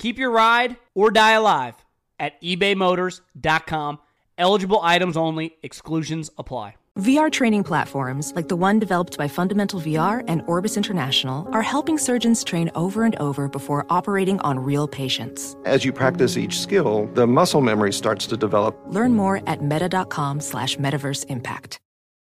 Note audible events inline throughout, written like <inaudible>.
Keep your ride or die alive at ebaymotors.com. Eligible items only, exclusions apply. VR training platforms, like the one developed by Fundamental VR and Orbis International, are helping surgeons train over and over before operating on real patients. As you practice each skill, the muscle memory starts to develop. Learn more at meta.com slash metaverse impact.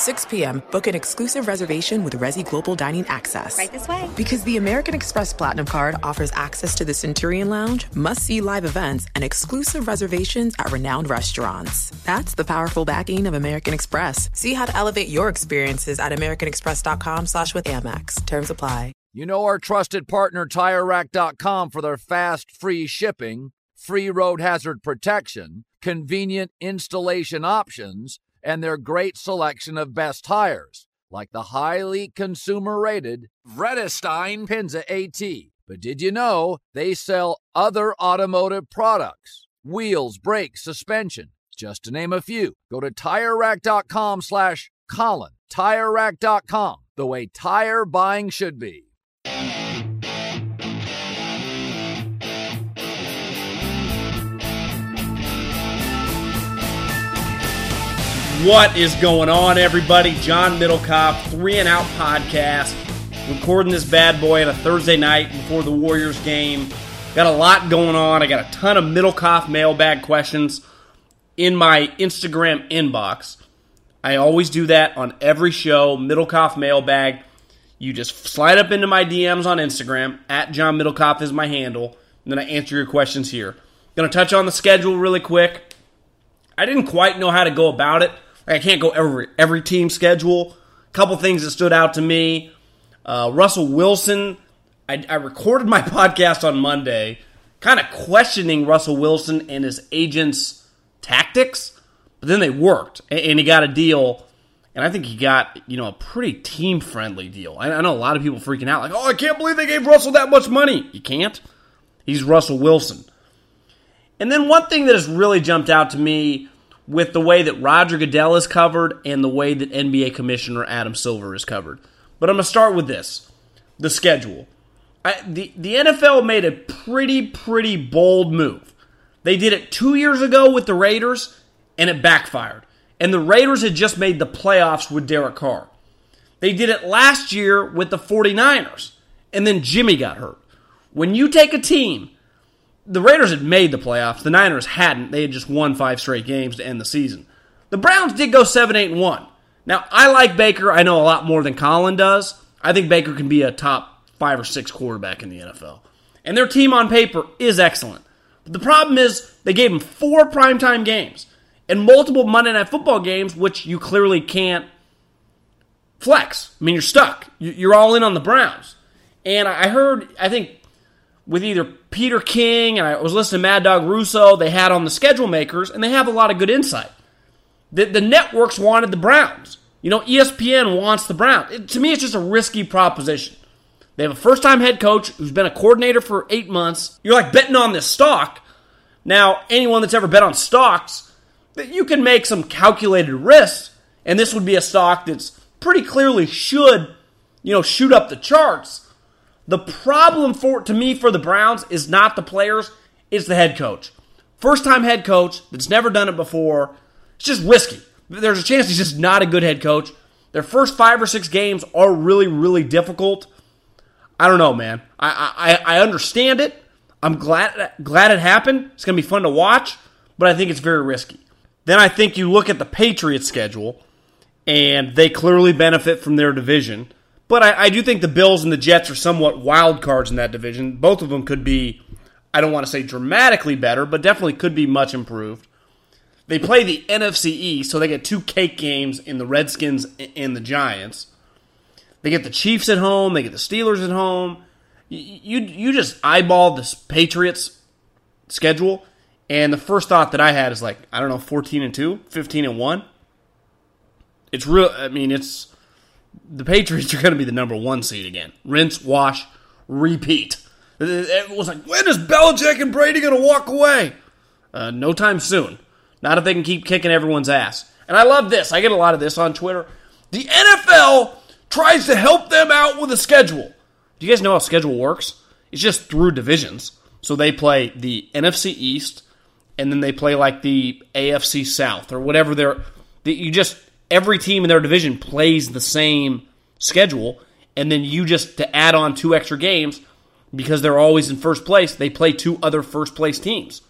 6 p.m., book an exclusive reservation with Resy Global Dining Access. Right this way. Because the American Express Platinum Card offers access to the Centurion Lounge, must see live events, and exclusive reservations at renowned restaurants. That's the powerful backing of American Express. See how to elevate your experiences at AmericanExpress.com slash with Amex. Terms apply. You know our trusted partner, TireRack.com, for their fast, free shipping, free road hazard protection, convenient installation options, and their great selection of best tires, like the highly consumer rated Vredestein Pinza AT. But did you know they sell other automotive products? Wheels, brakes, suspension, just to name a few. Go to TireRack.com slash Colin. TireRack.com, the way tire buying should be. What is going on, everybody? John Middlekauff, Three and Out Podcast, recording this bad boy on a Thursday night before the Warriors game. Got a lot going on. I got a ton of Middlekauff mailbag questions in my Instagram inbox. I always do that on every show. Middlekauff mailbag. You just slide up into my DMs on Instagram. At John Middlekauff is my handle. And then I answer your questions here. To touch on the schedule really quick. I didn't quite know how to go about it. I can't go every every team schedule. A couple things that stood out to me. Uh, Russell Wilson. I, I recorded my <laughs> podcast on Monday, kind of questioning Russell Wilson and his agent's tactics, but then they worked, and, and he got a deal. And I think he got, you know, a pretty team friendly deal. I, I know a lot of people freaking out, like, oh, I can't believe they gave Russell that much money. You can't. He's Russell Wilson. And then one thing that has really jumped out to me with the way that Roger Goodell is covered and the way that NBA Commissioner Adam Silver is covered. But I'm going to start with this the schedule. I, the, the NFL made a pretty, pretty bold move. They did it two years ago with the Raiders, and it backfired. And the Raiders had just made the playoffs with Derek Carr. They did it last year with the 49ers, and then Jimmy got hurt. When you take a team the Raiders had made the playoffs. The Niners hadn't. They had just won five straight games to end the season. The Browns did go 7 8 and 1. Now, I like Baker. I know a lot more than Colin does. I think Baker can be a top five or six quarterback in the NFL. And their team on paper is excellent. But the problem is they gave him four primetime games and multiple Monday Night Football games, which you clearly can't flex. I mean, you're stuck. You're all in on the Browns. And I heard, I think with either Peter King and I was listening to Mad Dog Russo, they had on the schedule makers, and they have a lot of good insight. The, the networks wanted the Browns. You know, ESPN wants the Browns. It, to me, it's just a risky proposition. They have a first time head coach who's been a coordinator for eight months. You're like betting on this stock. Now, anyone that's ever bet on stocks, that you can make some calculated risks, and this would be a stock that's pretty clearly should, you know, shoot up the charts. The problem for to me for the Browns is not the players, it's the head coach. First time head coach that's never done it before. It's just risky. There's a chance he's just not a good head coach. Their first five or six games are really, really difficult. I don't know, man. I I, I understand it. I'm glad glad it happened. It's gonna be fun to watch, but I think it's very risky. Then I think you look at the Patriots schedule, and they clearly benefit from their division. But I, I, do think the Bills and the Jets are somewhat wild cards in that division. Both of them could be, I don't want to say dramatically better, but definitely could be much improved. They play the NFC East, so they get two cake games in the Redskins and the Giants. They get the Chiefs at home. They get the Steelers at home. You you just eyeball this Patriots schedule, and the first thought that I had is like, I don't know, 14 and 2, 15 and 1. It's real. I mean, it's the Patriots are going to be the number one seed again. Rinse, wash, repeat. It was like, when is Belichick and Brady going to walk away? Uh, no time soon. Not if they can keep kicking everyone's ass. And I love this. I get a lot of this on Twitter. The NFL tries to help them out with a schedule. Do you guys know how schedule works? It's just through divisions. So they play the NFC East, and then they play like the AFC South or whatever they're. You just every team in their division plays the same schedule, and then you just to add on two extra games because they're always in first place. They play two other first place teams,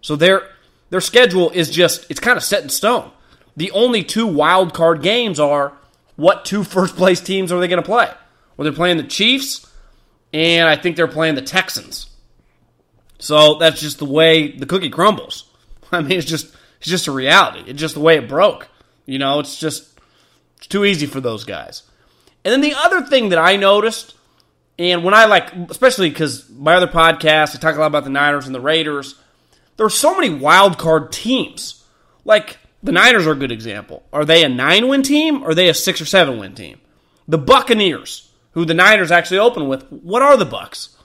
so their their schedule is just it's kind of set in stone. The only two wild card games are what two <laughs> first place teams are they going to play? Well, they're playing the Chiefs, and I think they're playing the Texans. So that's just the way the cookie crumbles. <laughs> I mean, it's just it's just a reality. It's just the way it broke. You know, it's just it's too easy for those guys. And then the other thing that I noticed, and when I like, especially because my other podcast, I talk a lot about the Niners and the Raiders. There are so many wild card teams. Like the Niners are a good example. Are they a nine win team or are they a six or seven win team? The Buccaneers, who the Niners actually open with, what are the Bucks?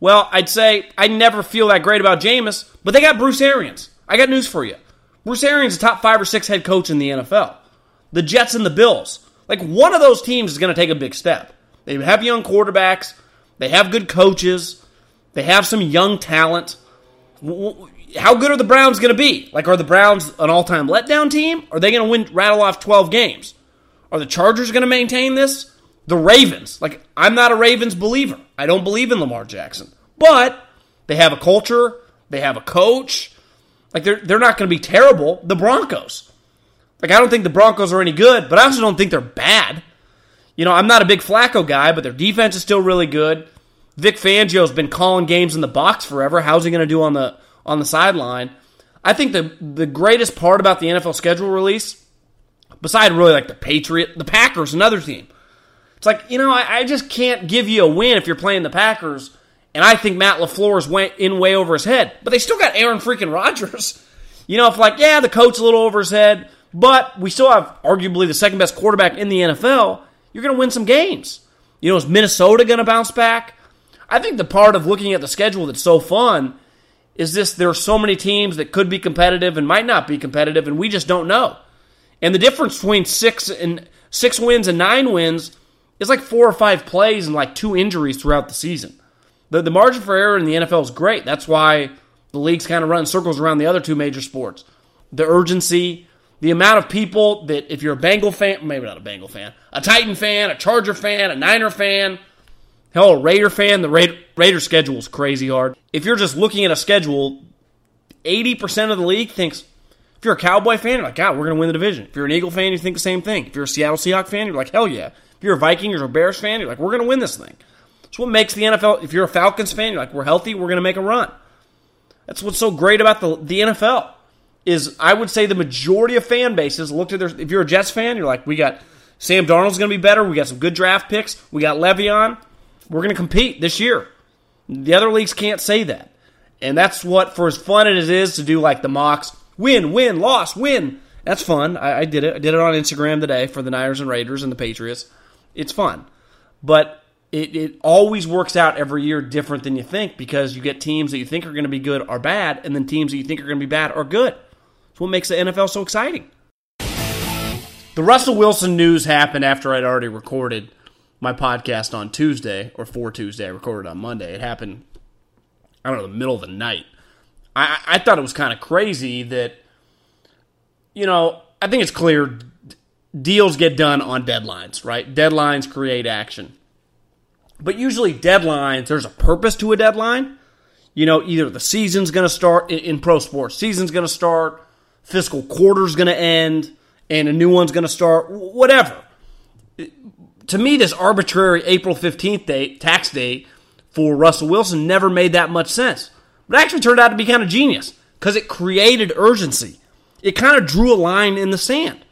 Well, I'd say I never feel that great about Jameis, but they got Bruce Arians. I got news for you. Bruce Arians a top five or six head coach in the NFL. The Jets and the Bills. Like one of those teams is going to take a big step. They have young quarterbacks. They have good coaches. They have some young talent. How good are the Browns going to be? Like, are the Browns an all time letdown team? Are they going to win, rattle off 12 games? Are the Chargers going to maintain this? The Ravens. Like, I'm not a Ravens believer. I don't believe in Lamar Jackson. But they have a culture, they have a coach, like they're they're not going to be terrible. The Broncos. Like I don't think the Broncos are any good, but I also don't think they're bad. You know, I'm not a big Flacco guy, but their defense is still really good. Vic Fangio's been calling games in the box forever. How's he going to do on the on the sideline? I think the the greatest part about the NFL schedule release, beside really like the Patriot, the Packers, another team. It's like you know I, I just can't give you a win if you're playing the Packers and I think Matt LaFleur went in way over his head. But they still got Aaron freaking Rodgers. You know, if like, yeah, the coach's a little over his head, but we still have arguably the second best quarterback in the NFL, you're going to win some games. You know, is Minnesota going to bounce back? I think the part of looking at the schedule that's so fun is this there are so many teams that could be competitive and might not be competitive, and we just don't know. And the difference between six and six wins and nine wins is like four or five plays and like two injuries throughout the season. The, the margin for error in the NFL is great. That's why the league's kind of run circles around the other two major sports. The urgency, the amount of people that, if you're a Bengal fan, maybe not a Bengal fan, a Titan fan, a Charger fan, a Niner fan, hell, a Raider fan, the Ra- Raider schedule is crazy hard. If you're just looking at a schedule, 80% of the league thinks, if you're a Cowboy fan, you're like, God, we're going to win the division. If you're an Eagle fan, you think the same thing. If you're a Seattle Seahawks fan, you're like, hell yeah. If you're a Vikings or a Bears fan, you're like, we're going to win this thing. It's what makes the NFL. If you're a Falcons fan, you're like, we're healthy, we're going to make a run. That's what's so great about the, the NFL. Is I would say the majority of fan bases looked at their. If you're a Jets fan, you're like, we got Sam Darnold's going to be better. We got some good draft picks. We got Le'Veon. We're going to compete this year. The other leagues can't say that, and that's what for as fun as it is to do like the mocks, win, win, loss, win. That's fun. I, I did it. I did it on Instagram today for the Niners and Raiders and the Patriots. It's fun, but it, it always works out every year different than you think because you get teams that you think are going to be good are bad, and then teams that you think are going to be bad are good. It's what makes the NFL so exciting. The Russell Wilson news happened after I'd already recorded my podcast on Tuesday, or for Tuesday. I recorded on Monday. It happened, I don't know, the middle of the night. I, I thought it was kind of crazy that, you know, I think it's clear deals get done on deadlines, right? Deadlines create action. But usually, deadlines, there's a purpose to a deadline. You know, either the season's going to start in, in, pro sports, season's going to start, fiscal quarter's going to end, and a new one's going to start, whatever. To me, this arbitrary April 15th date, tax date for Russell Wilson never made that much sense. But it actually turned out to be kind of genius because it created urgency. it kind of drew a line in the sand.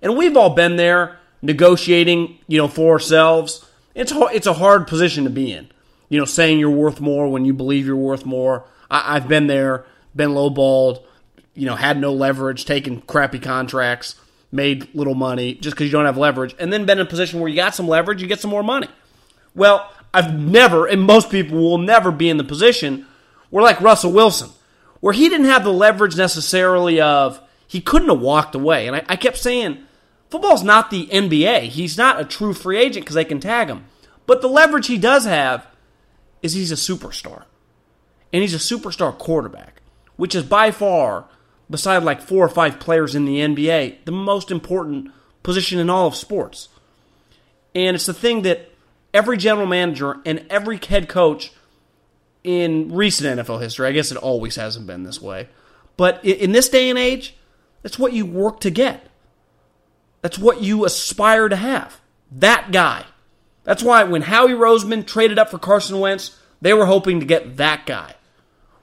And we've all been there negotiating, you know, for ourselves. It's it's a hard position to be in. You know, saying you're worth more when you believe you're worth more. I, have been there, been lowballed, you know, had no leverage, taken crappy contracts, made little money just because you don't have leverage, and then been in a position where you got some leverage, you get some more money. Well, I've never, and most people will never be in the position where, like Russell Wilson, where he didn't have the leverage necessarily of he couldn't have walked away. And I, I kept saying, football's not the NBA. He's not a true free agent because they can tag him. But the leverage he does have is he's a superstar. And he's a superstar quarterback, which is by far, beside like four or five players in the NBA, the most important position in all of sports. And it's the thing that every general manager and every head coach in recent NFL history, I guess it always hasn't been this way, but in this day and age, that's what you work to get. That's what you aspire to have. That guy. That's why when Howie Roseman traded up for Carson Wentz, they were hoping to get that guy.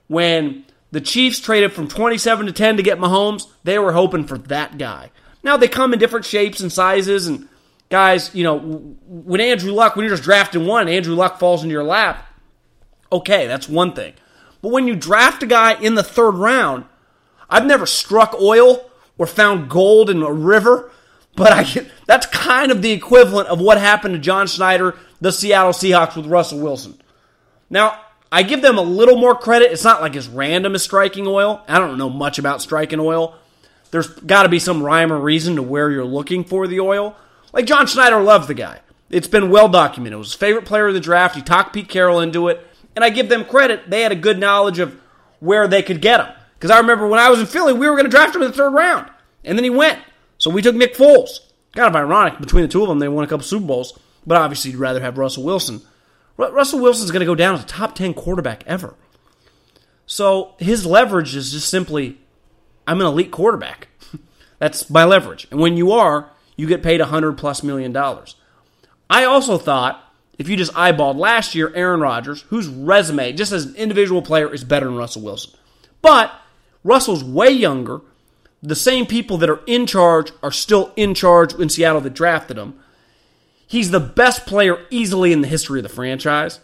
When the Chiefs traded from 27 to 10 to get Mahomes, they were hoping for that guy. Now they come in different shapes and sizes and guys, you know, when Andrew Luck, when you're just drafting one, Andrew Luck falls into your lap, okay, that's one thing. But when you draft a guy in the third round, I've never struck oil or found gold in a river, but I that's kind of the equivalent of what happened to John Schneider, the Seattle Seahawks with Russell Wilson. Now, I give them a little more credit. It's not like as random as striking oil. I don't know much about striking oil. There's got to be some rhyme or reason to where you're looking for the oil. Like John Schneider loved the guy. It's been well documented. It was his favorite player of the draft. He talked Pete Carroll into it. And I give them credit. They had a good knowledge of where they could get him. Because I remember when I was in Philly, we were going to draft him in the third round. And then he went. So we took Nick Foles. Kind of ironic. Between the two of them, they won a couple Super Bowls. But obviously, you'd rather have Russell Wilson. R- Russell Wilson's going to go down as a top 10 quarterback ever. So his leverage is just simply I'm an elite quarterback. <laughs> That's my leverage. And when you are, you get paid 100 plus million dollars. I also thought if you just eyeballed last year, Aaron Rodgers, whose resume, just as an individual player, is better than Russell Wilson. But Russell's way younger. The same people that are in charge are still in charge in Seattle that drafted him. He's the best player easily in the history of the franchise.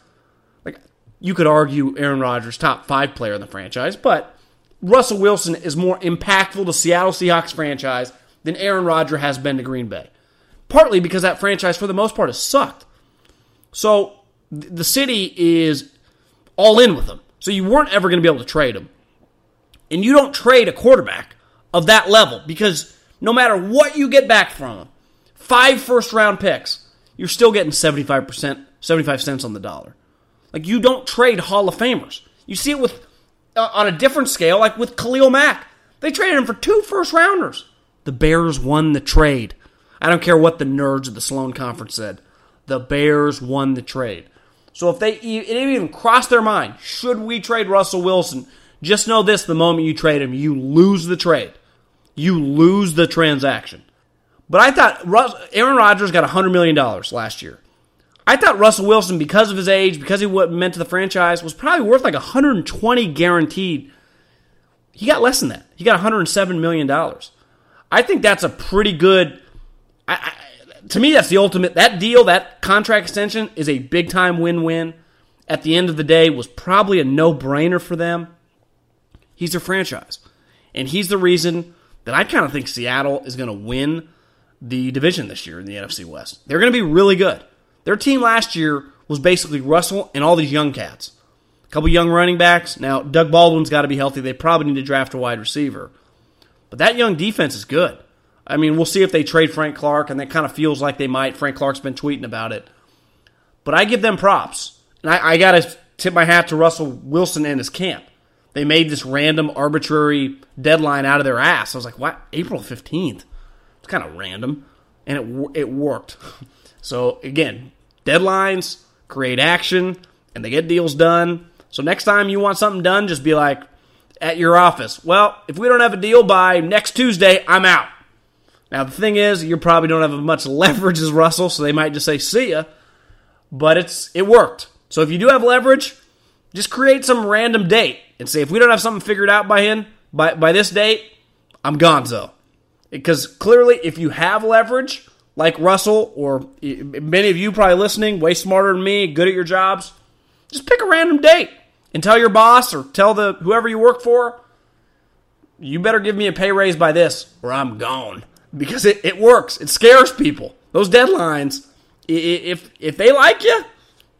Like you could argue Aaron Rodgers top 5 player in the franchise, but Russell Wilson is more impactful to Seattle Seahawks franchise than Aaron Rodgers has been to Green Bay. Partly because that franchise, for the most part, has sucked. So the city is all in with him. So you weren't ever going to be able to trade him. And you don't trade a quarterback of that level because no matter what you get back from them, five first round picks, you're still getting 75%, 75 cents on the dollar. Like you don't trade Hall of Famers. You see it with uh, on a different scale, like with Khalil Mack. They traded him for two first rounders. The Bears won the trade. I don't care what the nerds of the Sloan Conference said. The Bears won the trade. So if they it even crossed their mind, should we trade Russell Wilson? Just know this: the moment you trade him, you lose the trade. You lose the transaction. But I thought Aaron Rodgers got $100 million last year. I thought Russell Wilson, because of his age, because he what meant to the franchise, was probably worth like 120 guaranteed. He got less than that. He got 107 million dollars. I think that's a pretty good. I, I, to me, that's the ultimate. That deal, that contract extension, is a big time win win. At the end of the day, was probably a no brainer for them. He's their franchise, and he's the reason that I kind of think Seattle is going to win the division this year in the NFC West. They're going to be really good. Their team last year was basically Russell and all these young cats. A couple young running backs. Now, Doug Baldwin's got to be healthy. They probably need to draft a wide receiver. But that young defense is good. I mean, we'll see if they trade Frank Clark, and that kind of feels like they might. Frank Clark's been tweeting about it. But I give them props. And I, I got to tip my hat to Russell Wilson and his camp. They made this random, arbitrary deadline out of their ass. I was like, what? April 15th? It's kind of random. And it, it worked. <laughs> So, again, deadlines create action, and they get deals done. So, next time you want something done, just be like, at your office. Well, if we don't have a deal by next Tuesday, I'm out. Now, the thing is, you probably don't have as much <laughs> leverage as Russell, so they might just say, see ya. But it's it worked. So if you do have leverage, just create some random date and say, if we don't have something figured out by him, by, by this date, I'm gonzo. Because clearly, if you have leverage, like Russell or many of you probably listening, way smarter than me, good at your jobs, just pick a random date and tell your boss or tell the whoever you work for, you better give me a pay raise by this or I'm gone. Because it, it works. It scares people. Those deadlines, if if they like you,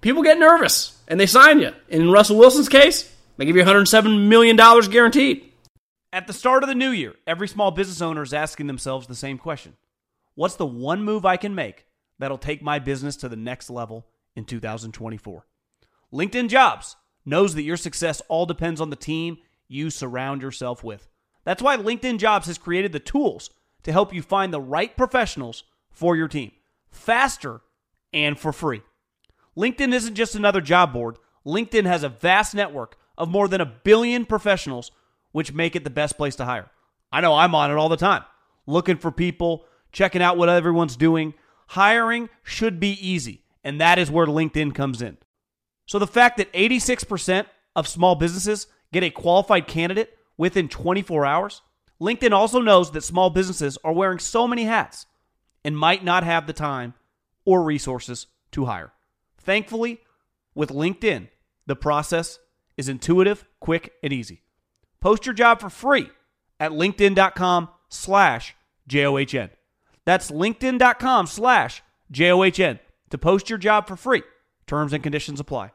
people get nervous and they sign you. In Russell Wilson's case, they give you $107 million guaranteed. At the start of the new year, every small business owner is asking themselves the same question What's the one move I can make that'll take my business to the next level in 2024? LinkedIn Jobs knows that your success all depends on the team you surround yourself with. That's why LinkedIn Jobs has created the tools to help you find the right professionals for your team faster and for free. LinkedIn isn't just another job board, LinkedIn has a vast network of more than a billion professionals, which make it the best place to hire. I know I'm on it all the time, looking for people, checking out what everyone's doing. Hiring should be easy, and that is where LinkedIn comes in. So the fact that 86% of small businesses get a qualified candidate within 24 hours, LinkedIn also knows that small businesses are wearing so many hats and might not have the time or resources to hire. Thankfully, with LinkedIn, the process is intuitive, quick, and easy. Post your job for free at linkedin.com slash J-O-H-N. That's linkedin.com slash J-O-H-N to post your job for free. Terms and conditions apply.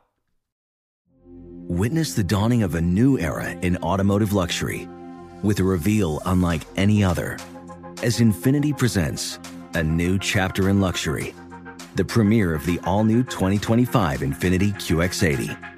Witness the dawning of a new era in automotive luxury with a reveal unlike any other as Infiniti presents a new chapter in luxury – the premiere of the all new 2025 Infiniti QX80.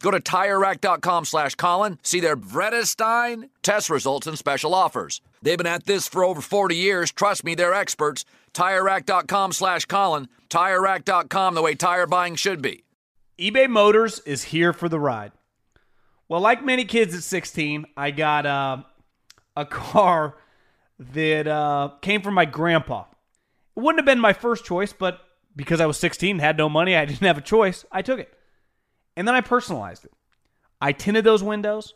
Go to TireRack.com slash Colin, see their Vredestein test results and special offers. They've been at this for over 40 years. Trust me, they're experts. TireRack.com slash Colin. TireRack.com, the way tire buying should be eBay Motors is here for the ride. Well, like many kids at 16, I got uh, a car that uh, came from my grandpa. It wouldn't have been my first choice, but because I was 16, and had no money, I didn't have a choice, I took it. And then I personalized it. I tinted those windows.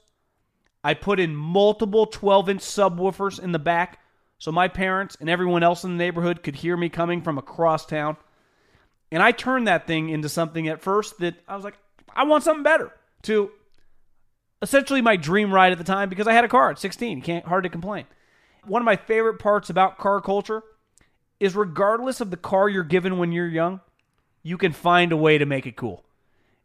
I put in multiple 12 inch subwoofers in the back so my parents and everyone else in the neighborhood could hear me coming from across town. And I turned that thing into something at first that I was like, I want something better. To essentially my dream ride at the time because I had a car at 16. Can't hard to complain. One of my favorite parts about car culture is regardless of the car you're given when you're young, you can find a way to make it cool.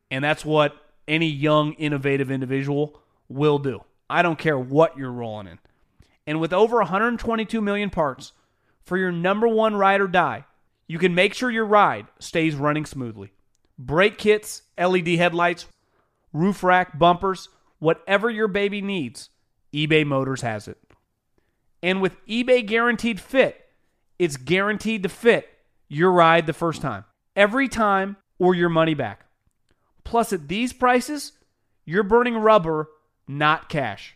And that's what any young, innovative individual will do. I don't care what you're rolling in. And with over 122 million parts for your number one ride or die, you can make sure your ride stays running smoothly. Brake kits, LED headlights, roof rack, bumpers, whatever your baby needs, eBay Motors has it. And with eBay Guaranteed Fit, it's guaranteed to fit your ride the first time, every time, or your money back. Plus, at these prices, you're burning rubber, not cash.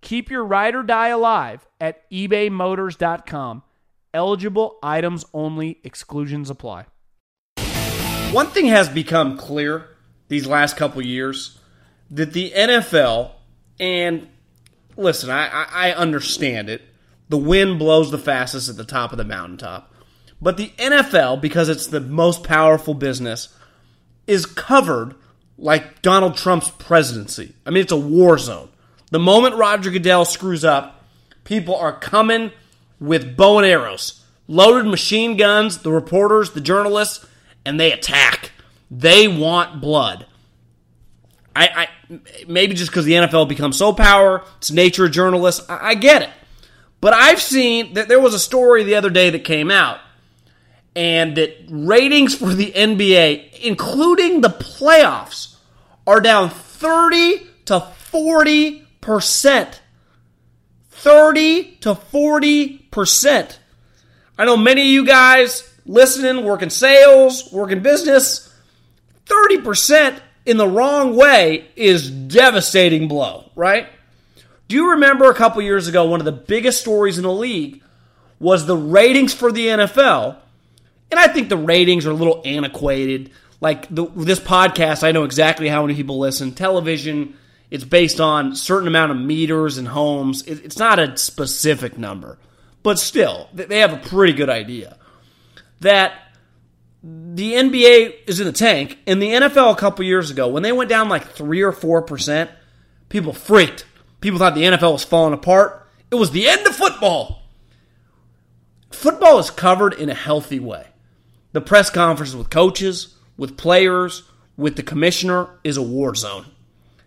Keep your ride or die alive at ebaymotors.com Eligible items only, exclusions apply. One thing has become clear these last couple years that the NFL, and listen, I, I understand it. The wind blows the fastest at the top of the mountaintop. But the NFL, because it's the most powerful business, is covered like Donald Trump's presidency. I mean, it's a war zone. The moment Roger Goodell screws up, people are coming with bow and arrows, loaded machine guns, the reporters, the journalists, and they attack. They want blood. I, I maybe just because the NFL becomes so power, it's nature of journalists. I, I get it, but I've seen that there was a story the other day that came out, and that ratings for the NBA, including the playoffs, are down thirty to forty percent. Thirty to forty percent. I know many of you guys listening, working sales, working business, 30% in the wrong way is devastating blow, right? Do you remember a couple years ago one of the biggest stories in the league was the ratings for the NFL? And I think the ratings are a little antiquated. Like the, this podcast, I know exactly how many people listen. Television, it's based on certain amount of meters and homes. It, it's not a specific number, but still, they have a pretty good idea that the NBA is in the tank, and the NFL a couple years ago, when they went down like 3 or 4%, people freaked. People thought the NFL was falling apart. It was the end of football. Football is covered in a healthy way. The press conferences with coaches, with players, with the commissioner is a war zone.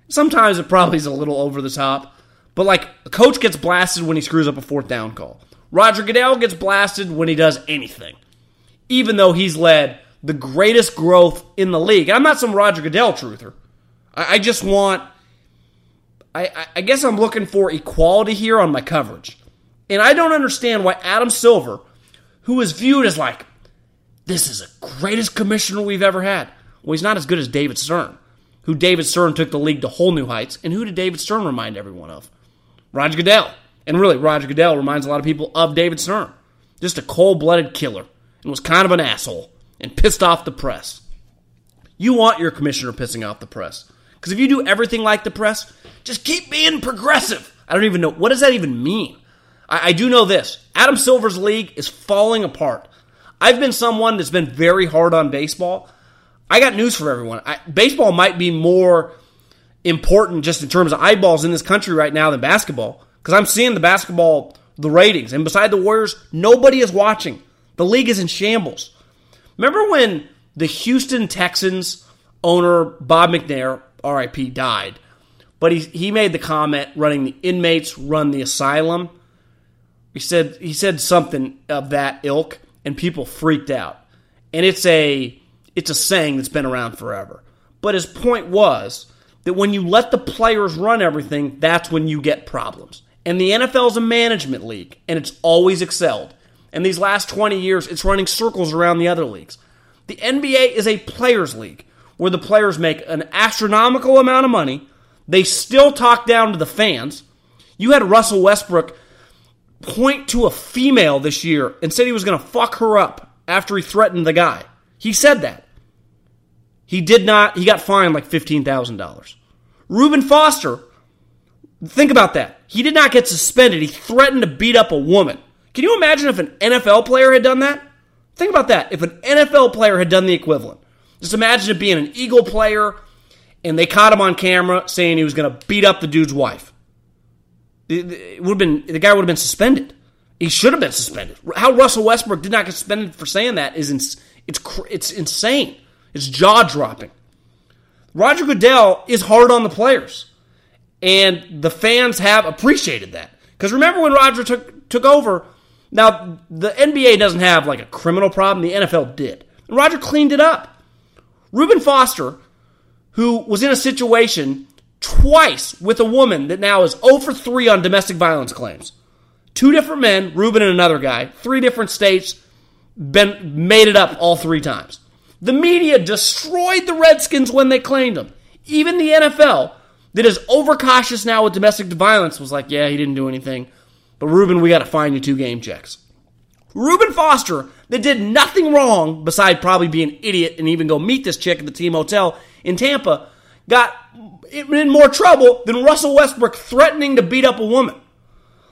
Sometimes it probably is a little over the top, but like a coach gets blasted when he screws up a fourth down call. Roger Goodell gets blasted when he does anything even though he's led the greatest growth in the league. And I'm not some Roger Goodell truther. I, I just want, I, I guess I'm looking for equality here on my coverage. And I don't understand why Adam Silver, who is viewed as like, this is the greatest commissioner we've ever had. Well, he's not as good as David Stern, who David Stern took the league to whole new heights. And who did David Stern remind everyone of? Roger Goodell. And really, Roger Goodell reminds a lot of people of David Stern. Just a cold blooded killer and was kind of an asshole and pissed off the press. You want your commissioner pissing off the press. Because if you do everything like the press, just keep being progressive. I don't even know. What does that even mean? I, I do know this Adam Silver's league is falling apart. I've been someone that's been very hard on baseball. I got news for everyone. I, baseball might be more important just in terms of eyeballs in this country right now than basketball. Because I'm seeing the basketball, the ratings. And beside the Warriors, nobody is watching. The league is in shambles. Remember when the Houston Texans owner, Bob McNair, RIP, died? But he, he made the comment running the inmates run the asylum. He said he said something of that ilk, and people freaked out. And it's a it's a saying that's been around forever. But his point was that when you let the players run everything, that's when you get problems. And the NFL is a management league, and it's always excelled. And these last 20 years, it's running circles around the other leagues. The NBA is a players' league where the players make an astronomical amount of money. They still talk down to the fans. You had Russell Westbrook point to a female this year and said he was going to fuck her up after he threatened the guy. He said that. He did not, he got fined like $15,000. Reuben Foster, think about that. He did not get suspended. He threatened to beat up a woman. Can you imagine if an NFL player had done that? Think about that. If an NFL player had done the equivalent, just imagine it being an Eagle player and they caught him on camera saying he was going to beat up the dude's wife. It would have been the guy would have been suspended. He should have been suspended. How Russell Westbrook did not get suspended for saying that is ins- it's it's insane. It's jaw dropping. Roger Goodell is hard on the players, and the fans have appreciated that. Because remember when Roger took took over, now, the NBA doesn't have like a criminal problem, the NFL did. And Roger cleaned it up. Reuben Foster, who was in a situation twice with a woman that now is 0 for 3 on domestic violence claims. Two different men, Reuben and another guy, three different states, been made it up all three times. The media destroyed the Redskins when they claimed them. Even the NFL, that is overcautious now with domestic violence, was like, yeah, he didn't do anything. But Reuben, we got to find you two game checks. Reuben Foster, that did nothing wrong besides probably be an idiot and even go meet this chick at the team hotel in Tampa, got in more trouble than Russell Westbrook threatening to beat up a woman.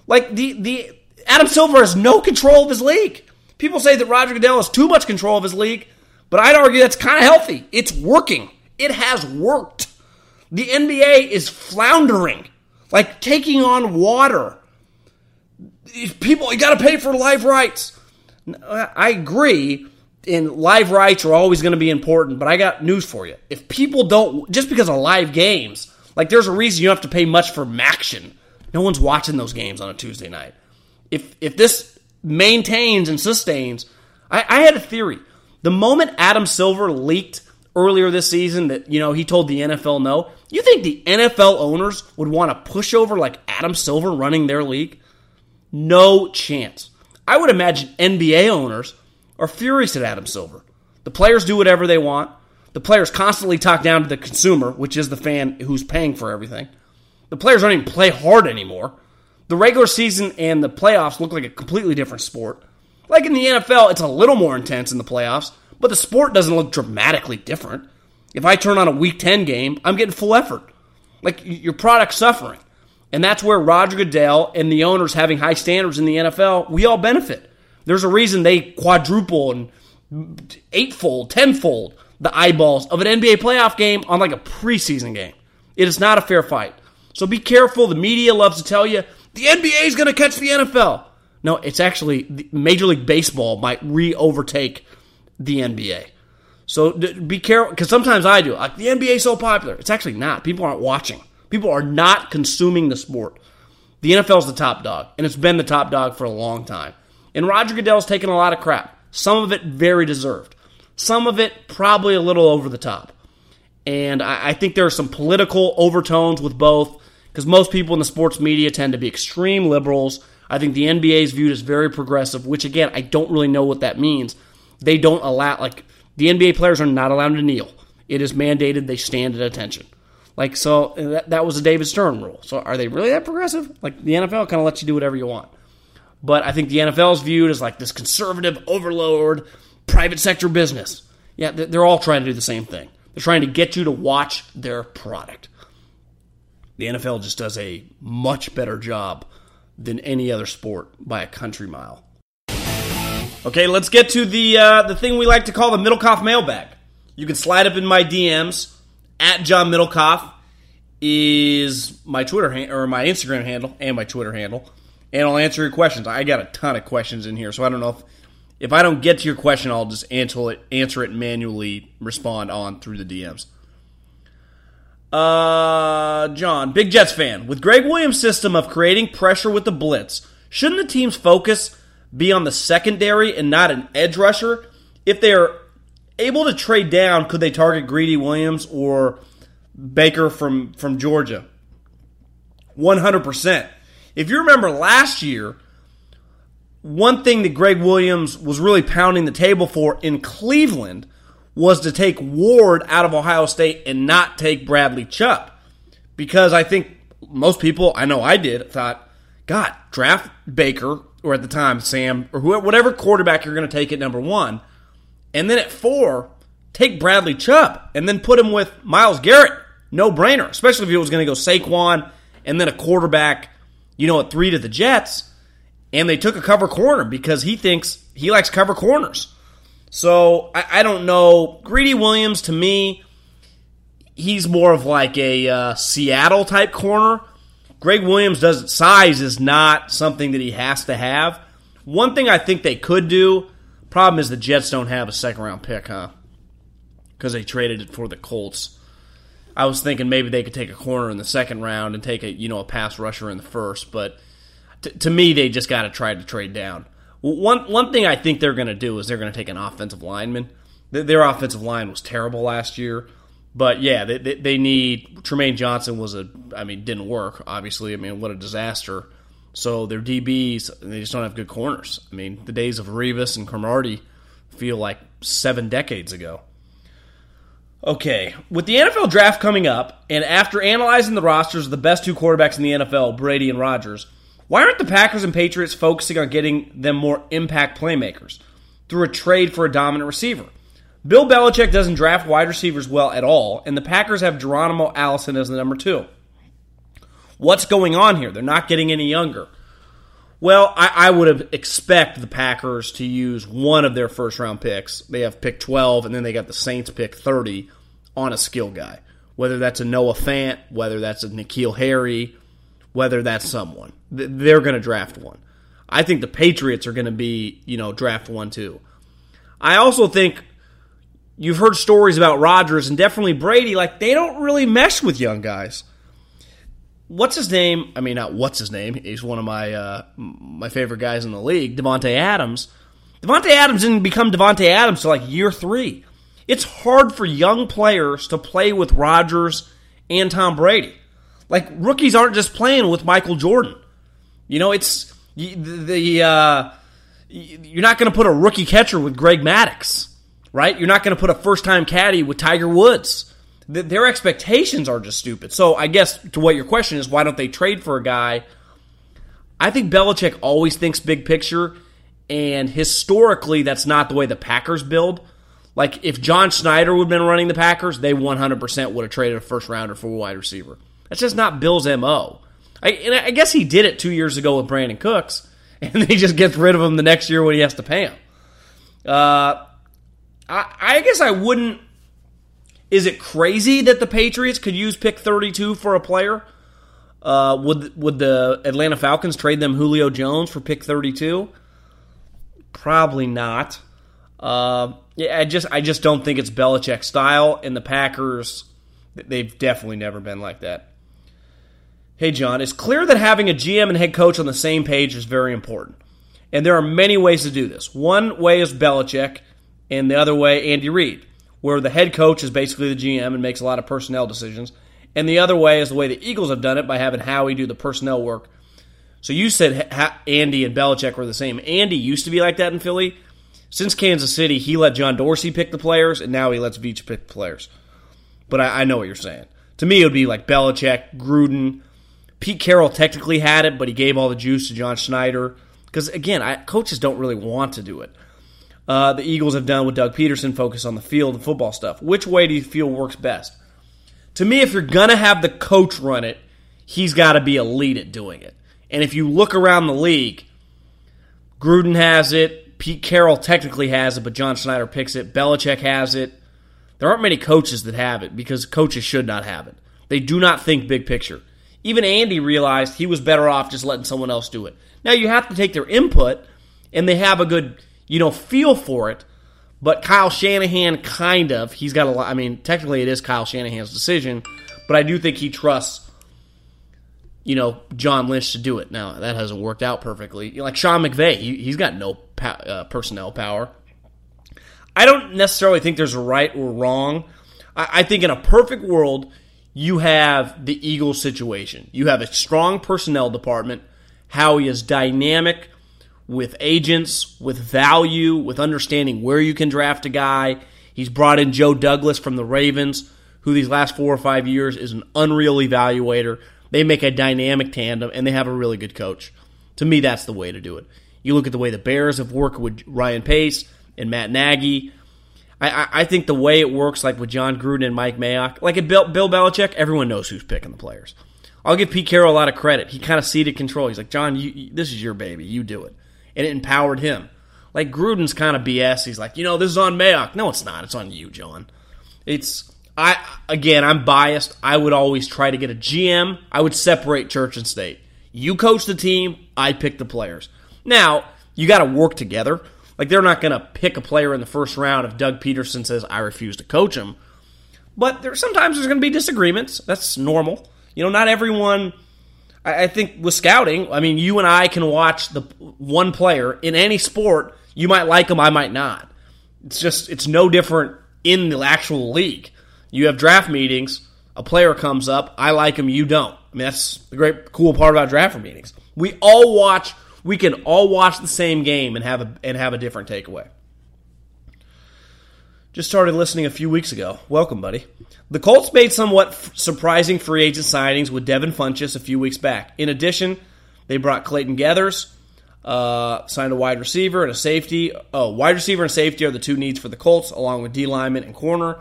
Like the the Adam Silver has no control of his league. People say that Roger Goodell has too much control of his league, but I'd argue that's kind of healthy. It's working. It has worked. The NBA is floundering, like taking on water. People, you got to pay for live rights. I agree, and live rights are always going to be important, but I got news for you. If people don't, just because of live games, like there's a reason you don't have to pay much for MACtion. No one's watching those games on a Tuesday night. If if this maintains and sustains, I, I had a theory. The moment Adam Silver leaked earlier this season that you know he told the NFL no, you think the NFL owners would want to push over like Adam Silver running their league? No chance. I would imagine NBA owners are furious at Adam Silver. The players do whatever they want. The players constantly talk down to the consumer, which is the fan who's paying for everything. The players don't even play hard anymore. The regular season and the playoffs look like a completely different sport. Like in the NFL, it's a little more intense in the playoffs, but the sport doesn't look dramatically different. If I turn on a week 10 game, I'm getting full effort. Like your product's suffering. And that's where Roger Goodell and the owners having high standards in the NFL, we all benefit. There's a reason they quadruple and eightfold, tenfold the eyeballs of an NBA playoff game on like a preseason game. It is not a fair fight. So be careful. The media loves to tell you the NBA is going to catch the NFL. No, it's actually Major League Baseball might re overtake the NBA. So be careful because sometimes I do. Like the NBA is so popular, it's actually not. People aren't watching. People are not consuming the sport. The NFL is the top dog, and it's been the top dog for a long time. And Roger Goodell's taken a lot of crap. Some of it very deserved. Some of it probably a little over the top. And I, I think there are some political overtones with both, because most people in the sports media tend to be extreme liberals. I think the NBA is viewed as very progressive, which again, I don't really know what that means. They don't allow, like, the NBA players are not allowed to kneel. It is mandated they stand at attention. Like so, that, that was a David Stern rule. So are they really that progressive? Like the NFL kind of lets you do whatever you want. But I think the NFL is viewed as like this conservative overlord, private sector business. Yeah, they're all trying to do the same thing. They're trying to get you to watch their product. The NFL just does a much better job than any other sport by a country mile. Okay, let's get to the uh, the thing we like to call the Middlekauff mailbag. You can slide up in my DMs at John Middlekauff is my Twitter ha- or my Instagram handle and my Twitter handle, and I'll answer your questions. I got a ton of questions in here, so I don't know if if I don't get to your question, I'll just answer it answer it manually, respond on through the DMs. Uh, John, big Jets fan. With Gregg Williams' system of creating pressure with the blitz, shouldn't the team's focus be on the secondary and not an edge rusher? If they are able to trade down, could they target Greedy Williams or Baker from, from Georgia? 100%. If you remember last year, one thing that Gregg Williams was really pounding the table for in Cleveland was to take Ward out of Ohio State and not take Bradley Chubb. Because I think most people, I know I did, thought, God, draft Baker, or at the time, Sam, or whoever, whatever quarterback you're going to take at number one and then at four, take Bradley Chubb and then put him with Myles Garrett. No brainer, especially if he was going to go Saquon and then a quarterback, you know, at three to the Jets. And they took a cover corner because he thinks he likes cover corners. So I, I don't know. Greedy Williams, to me, he's more of like a uh, Seattle type corner. Gregg Williams doesn't size is not something that he has to have. One thing I think they could do Problem is the Jets don't have a second round pick, huh? Because they traded it for the Colts. I was thinking maybe they could take a corner in the second round and take a you know a pass rusher in the first, but t- to me they just got to try to trade down. One one thing I think they're going to do is they're going to take an offensive lineman. Their offensive line was terrible last year, but yeah, they, they, they need Trumaine Johnson was a I mean didn't work obviously. I mean what a disaster so their DBs, they just don't have good corners. I mean, the days of Revis and Cromartie feel like seven decades ago. Okay, with the NFL draft coming up, and after analyzing the rosters of the best two quarterbacks in the NFL, Brady and Rodgers, Why aren't the Packers and Patriots focusing on getting them more impact playmakers through a trade for a dominant receiver? Bill Belichick doesn't draft wide receivers well at all, and the Packers have Geronimo Allison as the number two. What's going on here? They're not getting any younger. Well, I, I would have expect the Packers to use one of their first round picks. They have pick 12, and then they got the Saints pick 30 on a skill guy. Whether that's a Noah Fant, whether that's a N'Keal Harry, whether that's someone. They're going to draft one. I think the Patriots are going to be, you know, draft one too. I also think you've heard stories about Rodgers and definitely Brady, like they don't really mesh with young guys what's his name? I mean, not what's his name. He's one of my uh, my favorite guys in the league, Davante Adams. Davante Adams didn't become Davante Adams till like year three. It's hard for young players to play with Rodgers and Tom Brady. Like rookies aren't just playing with Michael Jordan. You know, it's the uh, you're not going to put a rookie catcher with Greg Maddux, right? You're not going to put a first time caddy with Tiger Woods their expectations are just stupid. So I guess to what your question is, why don't they trade for a guy? I think Belichick always thinks big picture, and historically, that's not the way the Packers build. Like if John Schneider would have been running the Packers, they 100% would have traded a first rounder for a wide receiver. That's just not Bill's mo. I, I guess he did it two years ago with Brandin Cooks, <laughs> and he just gets rid of him the next year when he has to pay him. Uh, I, I guess I wouldn't is it crazy that the Patriots could use pick 32 for a player? Uh, would would the Atlanta Falcons trade them Julio Jones for pick 32? Probably not. Uh, yeah, I just I just don't think it's Belichick style, and the Packers they've definitely never been like that. Hey John, it's clear that having a GM and head coach on the same page is very important, and there are many ways to do this. One way is Belichick, and the other way Andy Reid where the head coach is basically the GM and makes a lot of personnel decisions. And the other way is the way the Eagles have done it by having Howie do the personnel work. So you said Andy and Belichick were the same. Andy used to be like that in Philly. Since Kansas City, he let John Dorsey pick the players, and now he lets Veach pick the players. But I, I know what you're saying. To me, it would be like Belichick, Gruden. Pete Carroll technically had it, but he gave all the juice to John Schneider. Because again, I, coaches don't really want to do it uh, the Eagles have done with Doug Pederson, focus on the field and football stuff. Which way do you feel works best? To me, if you're to have the coach run it, he's got to be elite at doing it. And if you look around the league, Gruden has it, Pete Carroll technically has it, but John Schneider picks it, Belichick has it. There aren't many coaches that have it because coaches should not have it. They do not think big picture. Even Andy realized he was better off just letting someone else do it. Now you have to take their input, and they have a good you know, feel for it. But Kyle Shanahan kind of, he's got a lot. I mean, technically it is Kyle Shanahan's decision, but I do think he trusts, you know, John Lynch to do it. Now, that hasn't worked out perfectly. Like Sean McVay, he, has got no uh, personnel power. I don't necessarily think there's a right or wrong. I, I think in a perfect world, you have the Eagles situation. You have a strong personnel department. Howie is dynamic with agents, with value, with understanding where you can draft a guy. He's brought in Joe Douglas from the Ravens, who these last four or five years is an unreal evaluator. They make a dynamic tandem, and they have a really good coach. To me, that's the way to do it. You look at the way the Bears have worked with Ryan Pace and Matt Nagy. I, I think the way it works, like with Jon Gruden and Mike Mayock, like at Bill, Bill Belichick, everyone knows who's picking the players. I'll give Pete Carroll a lot of credit. He kind of ceded control. He's like, John, you, this is your baby. You do it and it empowered him. Like Gruden's kind of BS. He's like, you know, this is on Mayock. No, it's not. It's on you, John. It's I again. I'm biased. I would always try to get a GM. I would separate church and state. You coach the team. I pick the players. Now you got to work together. Like they're not going to pick a player in the first round if Doug Pederson says I refuse to coach him. But there sometimes there's going to be disagreements. That's normal. You know, not everyone I, I think with scouting, I mean, you and I can watch the one player in any sport. You might like him, I might not. It's just it's no different in the actual league. You have draft meetings. A player comes up, I like him, you don't. I mean, that's the great, cool part about draft meetings. We all watch. We can all watch the same game and have a and have a different takeaway. Just started listening a few weeks ago. Welcome, buddy. The Colts made somewhat f- surprising free agent signings with Devin Funchess a few weeks back. In addition, They brought Clayton Geathers, uh, signed a wide receiver and a safety. Oh, wide receiver and safety are the two needs for the Colts, along with D lineman and corner.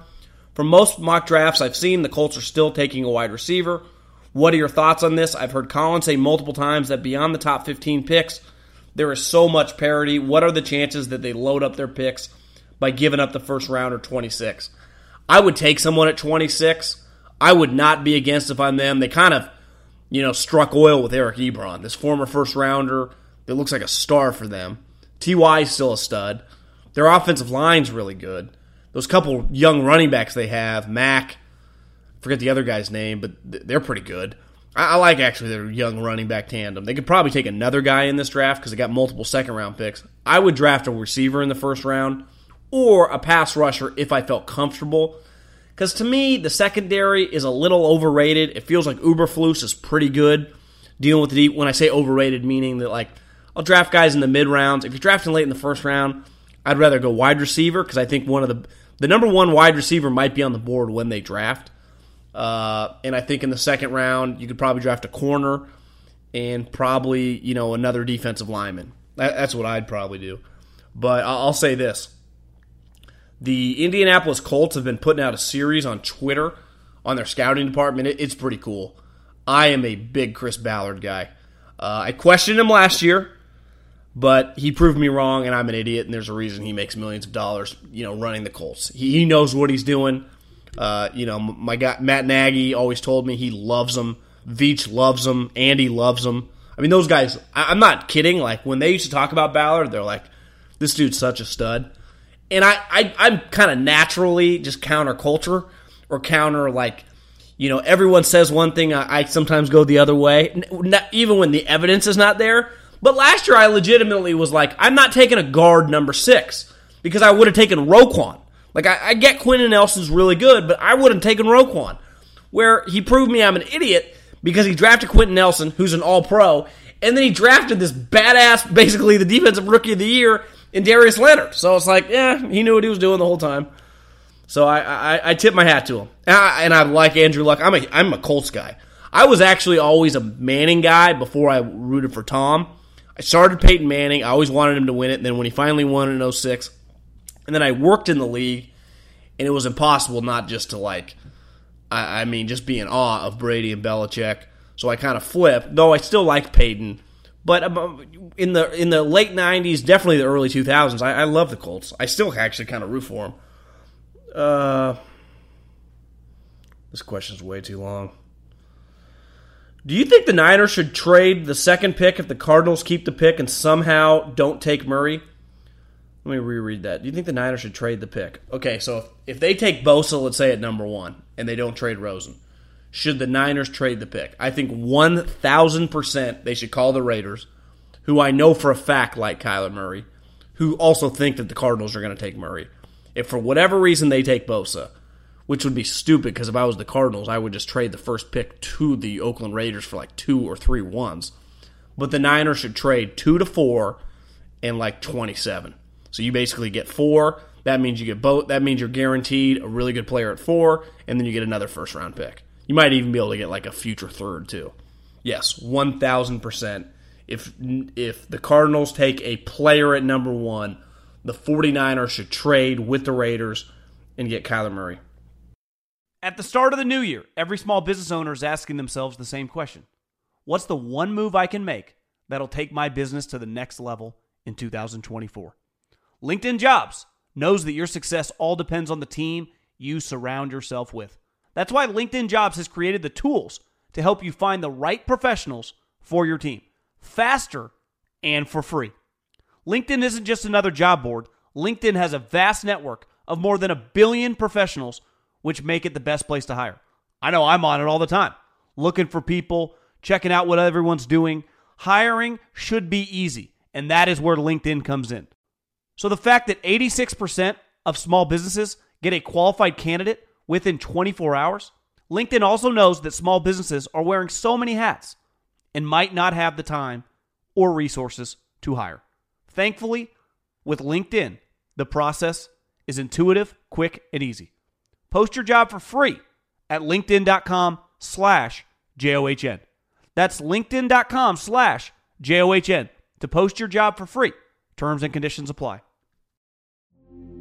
For most mock drafts I've seen, the Colts are still taking a wide receiver. What are your thoughts on this? I've heard Colin say multiple times that beyond the top 15 picks, there is so much parity. What are the chances that they load up their picks by giving up the first round or 26? I would take someone at 26. I would not be against if I'm them. They kind of, you know, struck oil with Eric Ebron, this former first rounder that looks like a star for them. Ty is still a stud. Their offensive line's really good. Those couple young running backs they have, Mack, forget the other guy's name, but they're pretty good. I, like actually their young running back tandem. They could probably take another guy in this draft because they got multiple second round picks. I would draft a receiver in the first round or a pass rusher if I felt comfortable. Because to me, the secondary is a little overrated. It feels like Eberflus is pretty good dealing with the deep. When I say overrated, meaning that like I'll draft guys in the mid rounds. If you're drafting late in the first round, I'd rather go wide receiver because I think one of the the number one wide receiver might be on the board when they draft. Uh, and I think in the second round, you could probably draft a corner and probably you know another defensive lineman. That, that's what I'd probably do. But I'll, I'll say this: the Indianapolis Colts have been putting out a series on Twitter on their scouting department. It, it's pretty cool. I am a big Chris Ballard guy. Uh, I questioned him last year but he proved me wrong, and I'm an idiot. And there's a reason he makes millions of dollars, you know, running the Colts. He, he knows what he's doing. Uh, you know, my guy Matt Nagy always told me he loves them. Veach loves them. Andy loves them. I mean, those guys. I, am not kidding. Like when they used to talk about Ballard, they're like, "This dude's such a stud." And I, I I'm kind of naturally just counter culture or counter like, you know, everyone says one thing. I, I sometimes go the other way, even when the evidence is not there. But last year, I legitimately was like, I'm not taking a guard number six because I would have taken Roquan. Like, I, I get Quenton Nelson's really good, but I would have taken Roquan. Where he proved me I'm an idiot because he drafted Quenton Nelson, who's an all pro, and then he drafted this badass, basically the defensive rookie of the year in Darius Leonard. So it's like, yeah, he knew what he was doing the whole time. So I, I, I tip my hat to him. And I, and I like Andrew Luck. I'm a, I'm a Colts guy. I was actually always a Manning guy before I rooted for Tom. I started Peyton Manning. I always wanted him to win it. And then when he finally won in 06, and then I worked in the league, and it was impossible not just to like, I, I mean, just be in awe of Brady and Belichick. So I kind of flipped, though I still like Peyton. But um, in the in the late '90s, definitely the early 2000s, I, I love the Colts. I still actually kind of root for them. Uh, this question's way too long. Do you think the Niners should trade the second pick if the Cardinals keep the pick and somehow don't take Murray? Let me reread that. Do you think the Niners should trade the pick? Okay, so if, if they take Bosa, let's say at number one, and they don't trade Rosen, should the Niners trade the pick? I think 1,000% they should call the Raiders, who I know for a fact like Kyler Murray, who also think that the Cardinals are going to take Murray. If for whatever reason they take Bosa, which would be stupid because if I was the Cardinals, I would just trade the first pick to the Oakland Raiders for like two or three ones. But the Niners should trade two to four and like 27. So you basically get four. That means you get both. That means you're guaranteed a really good player at four, and then you get another first round pick. You might even be able to get like a future third too. Yes, one thousand percent. If if the Cardinals take a player at number one, the 49ers should trade with the Raiders and get Kyler Murray. At the start of the new year, every small business owner is asking themselves the same question What's the one move I can make that'll take my business to the next level in 2024? LinkedIn Jobs knows that your success all depends on the team you surround yourself with. That's why LinkedIn Jobs has created the tools to help you find the right professionals for your team faster and for free. LinkedIn isn't just another job board, LinkedIn has a vast network of more than a billion professionals which make it the best place to hire. I know I'm on it all the time, looking for people, checking out what everyone's doing. Hiring should be easy, and that is where LinkedIn comes in. So the fact that 86% of small businesses get a qualified candidate within 24 hours, LinkedIn also knows that small businesses are wearing so many hats and might not have the time or resources to hire. Thankfully, with LinkedIn, the process is intuitive, quick, and easy. Post your job for free at linkedin.com slash J-O-H-N. That's linkedin.com slash J O H N, to post your job for free. Terms and conditions apply.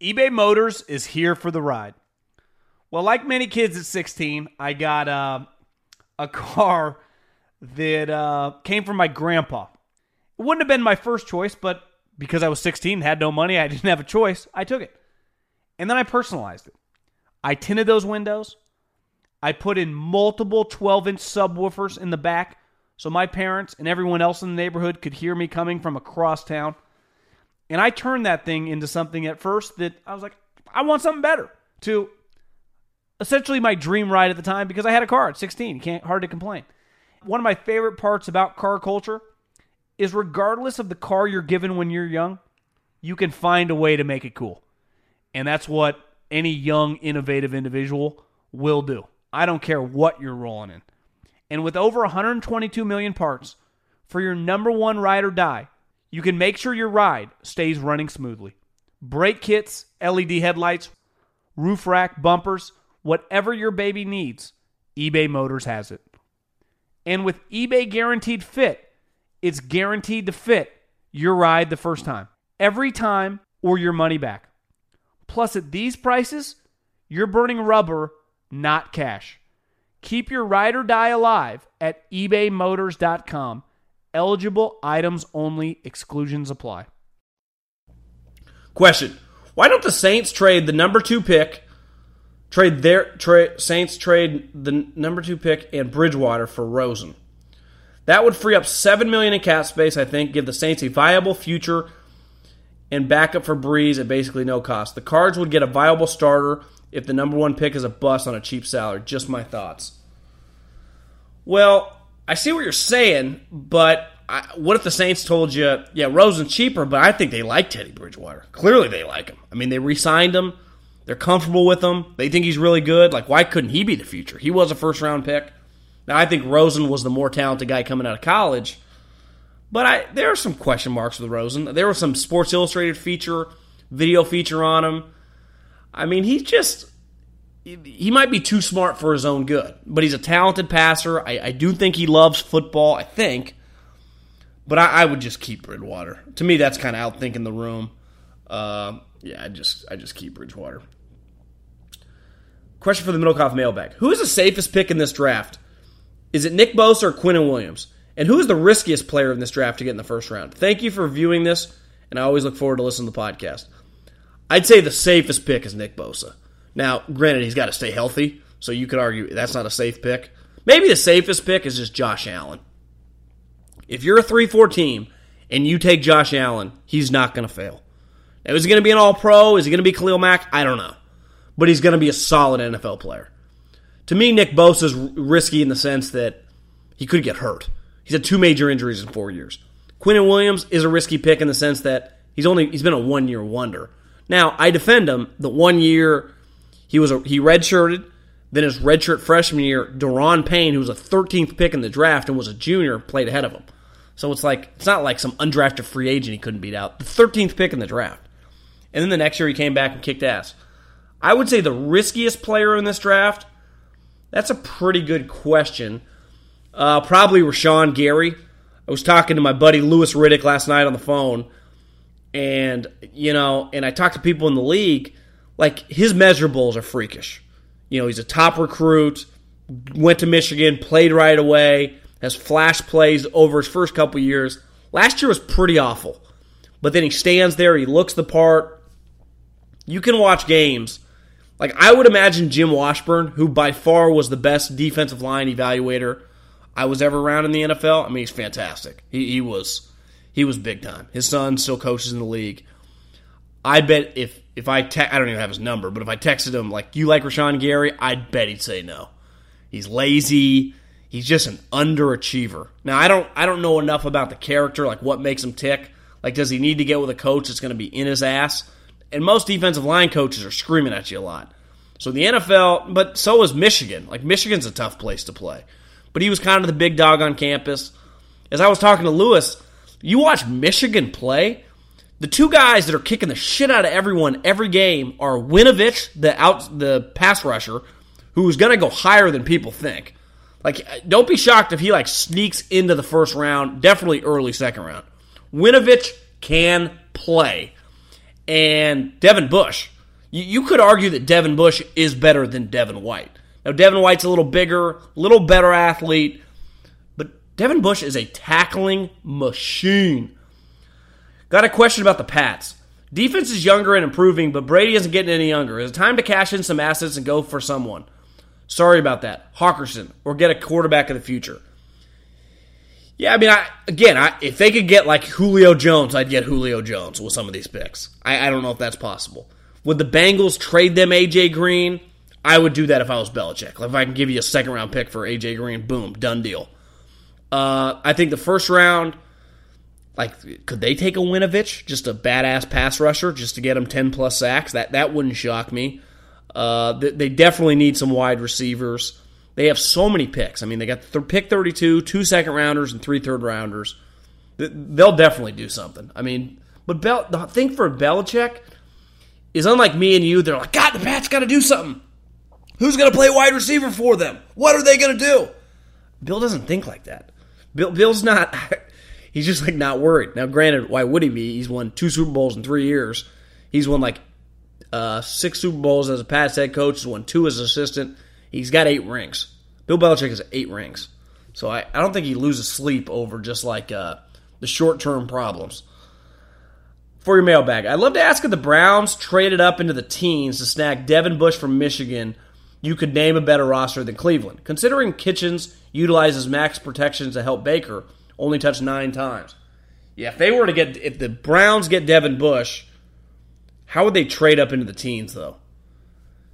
eBay Motors is here for the ride. Well, like many kids at 16, I got uh, a <laughs> car that uh, came from my grandpa. It wouldn't have been my first choice, but because I was 16, had no money, I <laughs> didn't have a choice, I took it. And then I personalized it. I tinted those windows. I put in multiple 12 inch subwoofers in the back so my parents and everyone else in the neighborhood could hear me coming from across town. And I turned that thing into something at first that I was like, I want something better. To essentially my dream ride at the time because I had a car at 16. Can't hard to complain. One of my favorite parts about car culture is regardless of the car you're given when you're young, you can find a way to make it cool. And that's what any young, innovative individual will do. I don't care what you're rolling in. And with over 122 million parts for your number one ride or die, you can make sure your ride stays running smoothly. Brake kits, LED headlights, roof rack, bumpers, whatever your baby needs, eBay Motors has it. And with eBay Guaranteed Fit, it's guaranteed to fit your ride the first time, every time, or your money back. Plus, at these prices, you're burning rubber, not cash. Keep your ride or die alive at ebaymotors.com Eligible items only, exclusions apply. Question Why don't the Saints trade the number two pick, trade their tra- Saints trade the number two pick and Bridgewater for Rosen? That would free up seven million in cap space, I think, give the Saints a viable future and backup for Brees at basically no cost. The Cards would get a viable starter if the number one pick is a bust on a cheap salary. Just my thoughts. Well, I see what you're saying, but I, what if the Saints told you, yeah, Rosen's cheaper, but I think they like Teddy Bridgewater. Clearly, they like him. I mean, they re-signed him. They're comfortable with him. They think he's really good. Like, why couldn't he be the future? He was a first round pick. Now, I think Rosen was the more talented guy coming out of college, but I there are some question marks with Rosen. There was some Sports Illustrated feature, video feature on him. I mean, he's just he might be too smart for his own good, but he's a talented passer. I, I do think he loves football. I think, but I, I would just keep Bridgewater. To me, that's kind of outthinking the room. Uh, yeah, I just I just keep Bridgewater. Question for the Middlekauff mailbag: Who is the safest pick in this draft? Is it Nick Bosa or Quinnen Williams? And who is the riskiest player in this draft to get in the first round? Thank you for viewing this, and I always look forward to listening to the podcast. I'd say the safest pick is Nick Bosa. Now, granted, he's got to stay healthy, so you could argue that's not a safe pick. Maybe the safest pick is just Josh Allen. If you're a 3 4 team and you take Josh Allen, he's not going to fail. Now, is he going to be an all pro? Is he going to be Khalil Mack? I don't know. but he's going to be a solid NFL player. To me, Nick Bosa is risky in the sense that he could get hurt. He's had two major injuries in four years. Quinnen Williams is a risky pick in the sense that he's only he's been a one year wonder. Now I defend him. The one year he was a, he redshirted, then his redshirt freshman year, Da'Ron Payne, who was a 13th pick in the draft and was a junior, played ahead of him. So it's like it's not like some undrafted free agent he couldn't beat out. The 13th pick in the draft, and then the next year he came back and kicked ass. I would say the riskiest player in this draft. That's a pretty good question. Uh, probably Rashan Gary. I was talking to my buddy Louis Riddick last night on the phone, and you know, and I talked to people in the league. Like his measurables are freakish. You know, he's a top recruit. Went to Michigan, played right away. Has flash plays over his first couple years. Last year was pretty awful, but then he stands there. He looks the part. You can watch games. Like I would imagine Jim Washburn, who by far was the best defensive line evaluator I was ever around in the NFL. I mean, he's fantastic. He, he was he was big time. His son still coaches in the league. I bet if if I te- I don't even have his number, but if I texted him like you like Rashan Gary, I'd bet he'd say no. He's lazy. He's just an underachiever. Now I don't I don't know enough about the character, like what makes him tick. Like does he need to get with a coach that's going to be in his ass? And most defensive line coaches are screaming at you a lot. So the NFL, but so is Michigan. Like Michigan's a tough place to play but he was kind of the big dog on campus. As I was talking to Louis, you watch Michigan play. The two guys that are kicking the shit out of everyone every game are Winovich, the out the pass rusher, who's going to go higher than people think. Like, don't be shocked if he like sneaks into the first round. Definitely early second round. Winovich can play, and Devin Bush. You, you could argue that Devin Bush is better than Devin White. Now, Devin White's a little bigger, little better athlete, but Devin Bush is a tackling machine. Got a question about the Pats. Defense is younger and improving, but Brady isn't getting any younger. Is it time to cash in some assets and go for someone? Sorry about that. Hockenson, or get a quarterback of the future. Yeah, I mean, I, again, I, if they could get like Julio Jones, I'd get Julio Jones with some of these picks. I, I don't know if that's possible. Would the Bengals trade them AJ Green? I would do that if I was Belichick. Like if I can give you a second round pick for AJ Green, boom, done deal. Uh, I think the first round, like, could they take a Winovich, just a badass pass rusher, just to get him ten plus sacks? That that wouldn't shock me. Uh, they, they, definitely need some wide receivers. They have so many picks. I mean, they got th- pick 32, two second rounders, and three third rounders. They'll definitely do something. I mean, but Bel- the thing for Belichick is unlike me and you. They're like, God, the Pats got to do something. Who's going to play wide receiver for them? What are they going to do? Bill doesn't think like that. Bill, Bill's not. <laughs> He's just like not worried. Now, granted, why would he be? He's won two Super Bowls in three years. He's won like uh, six Super Bowls as a past head coach. He's won two as assistant. He's got eight rings. Bill Belichick has eight rings. So I, I don't think he loses sleep over just like uh, the short term problems. For your mailbag, I'd love to ask if the Browns traded up into the teens to snag Devin Bush from Michigan you could name a better roster than Cleveland. Considering Kitchens utilizes max protections to help Baker, only touched nine times. Yeah, if they were to get, if the Browns get Devin Bush, how would they trade up into the teens, though?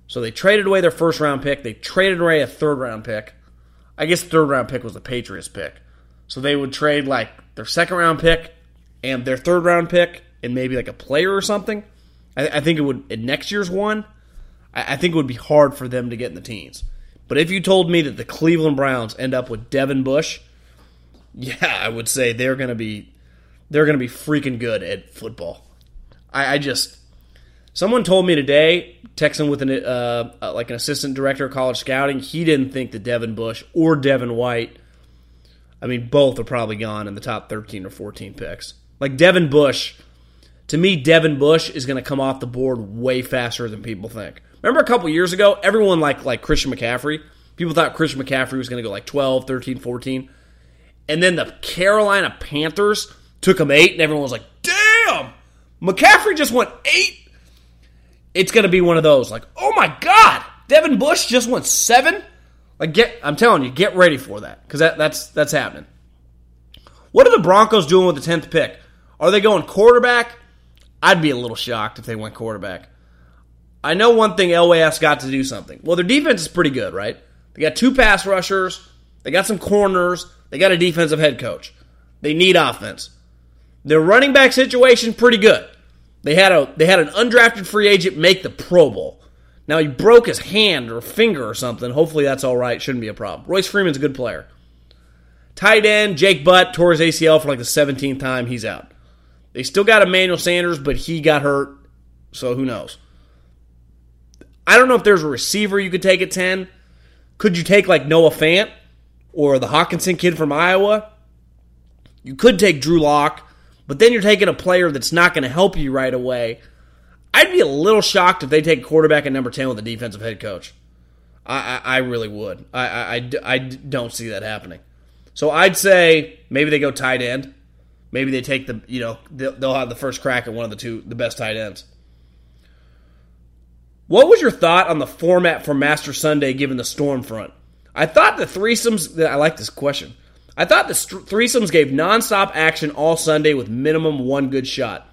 So they traded away their first round pick. They traded away a third round pick. I guess third round pick was the Patriots pick. So they would trade like their second round pick and their third round pick and maybe like a player or something. I, I think it would in next year's one. I, I think it would be hard for them to get in the teens. But if you told me that the Cleveland Browns end up with Devin Bush, yeah, I would say they're gonna be they're gonna be freaking good at football. I, I just someone told me today, texting with an uh, uh, like an assistant director of college scouting, he didn't think that Devin Bush or Devin White. I mean, both are probably gone in the top thirteen or fourteen picks. Like Devin Bush, to me, Devin Bush is going to come off the board way faster than people think. Remember a couple years ago, everyone like like Christian McCaffrey. People thought Christian McCaffrey was going to go like 12, 13, 14. And then the Carolina Panthers took him 8 and everyone was like, "Damn! McCaffrey just went 8." It's going to be one of those like, "Oh my god, Devin Bush just went 7?" Like get I'm telling you, get ready for that cuz that that's that's happening. What are the Broncos doing with the 10th pick? Are they going quarterback? I'd be a little shocked if they went quarterback. I know one thing has got to do something. Well, their defense is pretty good, right? They got two pass rushers, they got some corners, they got a defensive head coach. They need offense. Their running back situation pretty good. They had a they had an undrafted free agent make the Pro Bowl. Now he broke his hand or finger or something. Hopefully that's all right. Shouldn't be a problem. Royce Freeman's a good player. Tight end Jake Butt tore his ACL for like the 17th time. He's out. They still got Emmanuel Sanders, but he got hurt, so who knows? I don't know if there's a receiver you could take at 10. Could you take like Noah Fant or the Hockenson kid from Iowa? You could take Drew Lock, but then you're taking a player that's not going to help you right away. I'd be a little shocked if they take quarterback at number 10 with a defensive head coach. I, I, I really would. I, I, I don't see that happening. So I'd say maybe they go tight end. Maybe they take the, you know, they'll, they'll have the first crack at one of the two, the best tight ends. What was your thought on the format for Master Sunday given the storm front? I thought the threesomes, I like this question. I thought the threesomes gave nonstop action all Sunday with minimum one good shot.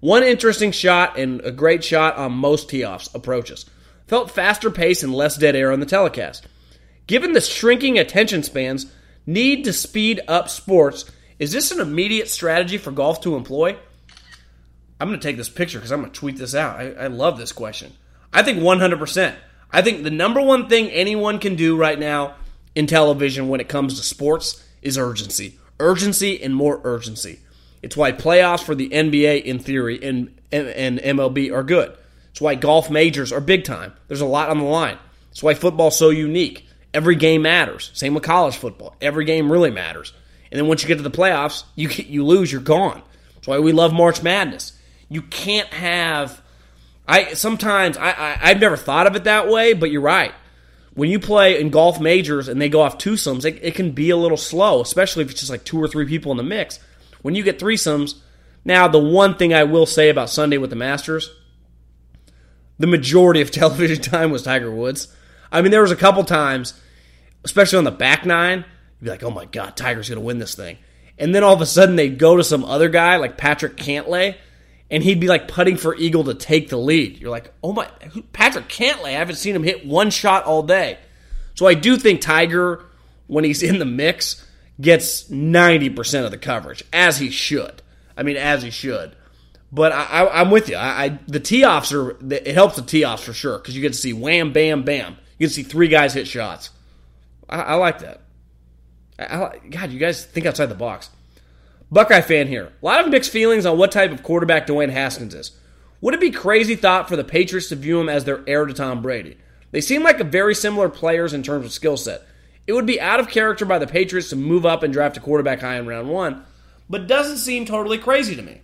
One interesting shot and a great shot on most tee offs approaches. Felt faster pace and less dead air on the telecast. Given the shrinking attention spans, need to speed up sports, is this an immediate strategy for golf to employ? I'm going to take this picture because I'm going to tweet this out. I, I love this question. I think 100%. I think the number one thing anyone can do right now in television when it comes to sports is urgency. Urgency and more urgency. It's why playoffs for the NBA, in theory, and, and, MLB are good. It's why golf majors are big time. There's a lot on the line. It's why football's so unique. Every game matters. Same with college football. Every game really matters. And then once you get to the playoffs, you you lose, you're gone. That's why we love March Madness. You can't have. I sometimes I, I I've never thought of it that way, but you're right. When you play in golf majors and they go off twosomes, it, it can be a little slow, especially if it's just like two or three people in the mix. When you get threesomes, now the one thing I will say about Sunday with the Masters, the majority of <laughs> television time was Tiger Woods. I mean, there was a couple times, especially on the back nine, you'd be like, "Oh my God, Tiger's going to win this thing," and then all of a sudden they'd go to some other guy like Patrick Cantlay, and he'd be like putting for eagle to take the lead. You're like, "Oh my, Patrick Cantlay! I haven't seen him hit one shot all day." So I do think Tiger, when he's in the mix, gets 90% of the coverage, as he should. I mean, as he should. But I, am with you. I, I, the tee offs are it helps the tee offs for sure because you get to see wham, bam, bam. You can see three guys hit shots. I, I like that. I, God, you guys think outside the box. Buckeye fan here. A lot of mixed feelings on what type of quarterback Dwayne Haskins is. Would it be crazy thought for the Patriots to view him as their heir to Tom Brady? They seem like very similar players in terms of skill set. It would be out of character by the Patriots to move up and draft a quarterback high in round one, but doesn't seem totally crazy to me.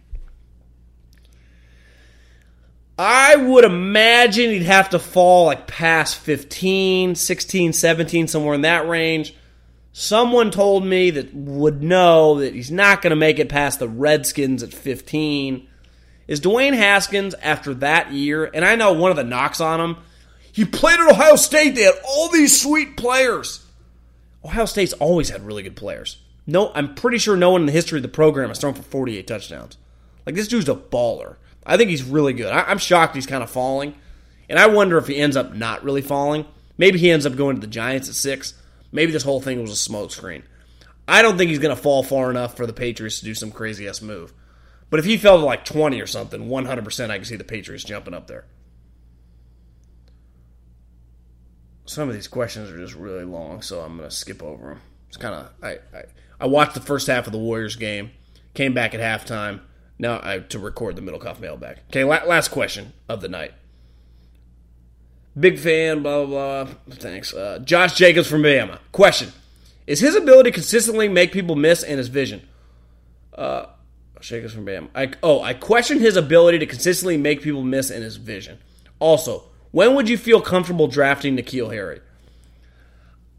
I would imagine he'd have to fall like past 15, 16, 17, somewhere in that range. Someone told me that would know that he's not going to make it past the Redskins at 15. Is Dwayne Haskins after that year, and I know one of the knocks on him, he played at Ohio State, they had all these sweet players. Ohio State's always had really good players. No, I'm pretty sure no one in the history of the program has thrown for 48 touchdowns. Like this dude's a baller. I think he's really good. I, am shocked he's kind of falling, and I wonder if he ends up not really falling. Maybe he ends up going to the Giants at six. Maybe this whole thing was a smokescreen. I don't think he's going to fall far enough for the Patriots to do some crazy ass move. But if he fell to like 20 or something, 100% I can see the Patriots jumping up there. Some of these questions are just really long, so I'm going to skip over them. It's kind of I, I I watched the first half of the Warriors game, came back at halftime now I, to record the middle Middlekauff mailbag. Okay, last question of the night. Big fan, blah, blah, blah. Thanks. Uh, Josh Jacobs from Bama. Question Is his ability consistently make people miss and his vision? Uh, Jacobs from Bama. I, oh, I question his ability to consistently make people miss and his vision. Also, when would you feel comfortable drafting N'Keal Harry?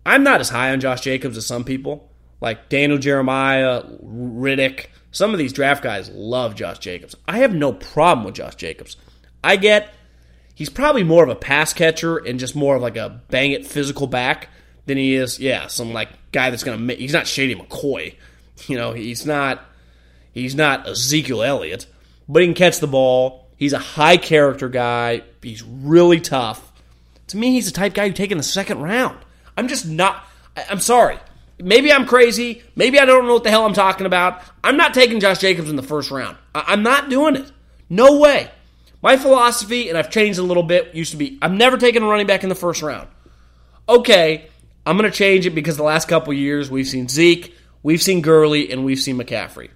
I'm not as high on Josh Jacobs as some people, like Daniel Jeremiah, Riddick. Some of these draft guys love Josh Jacobs. I have no problem with Josh Jacobs. I get he's probably more of a pass catcher and just more of like a bang it physical back than he is, yeah, some like guy that's gonna make. He's not Shady McCoy, <laughs> you know. He's not he's not Ezekiel Elliott, but he can catch the ball. He's a high character guy. He's really tough. To me, he's the type guy you take in the second round. I'm just not. I'm sorry. Maybe I'm crazy. Maybe I don't know what the hell I'm talking about. I'm not taking Josh Jacobs in the first round. I'm not doing it. No way. My philosophy, and I've changed a little bit, used to be I'm never taking a running back in the first round. Okay, I'm going to change it because the last couple years we've seen Zeke, we've seen Gurley, and we've seen McCaffrey.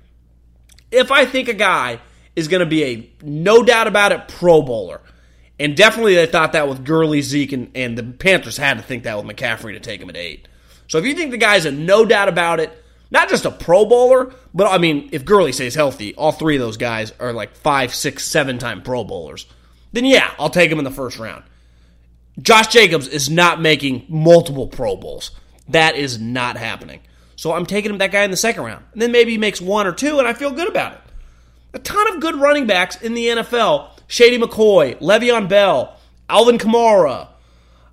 If I think a guy is going to be a no doubt about it Pro Bowler, and definitely they thought that with Gurley, Zeke, and, and the Panthers had to think that with McCaffrey to take him at eight. So if you think the guy's a no doubt about it, not just a Pro Bowler, but I mean, if Gurley stays healthy, all three of those guys are like five, six, seven time Pro Bowlers. Then yeah, I'll take him in the first round. Josh Jacobs is not making multiple Pro Bowls. That is not happening. So I'm taking him that guy in the second round. And then maybe he makes one or two, and I feel good about it. A ton of good running backs in the NFL. Shady McCoy, Le'Veon Bell, Alvin Kamara.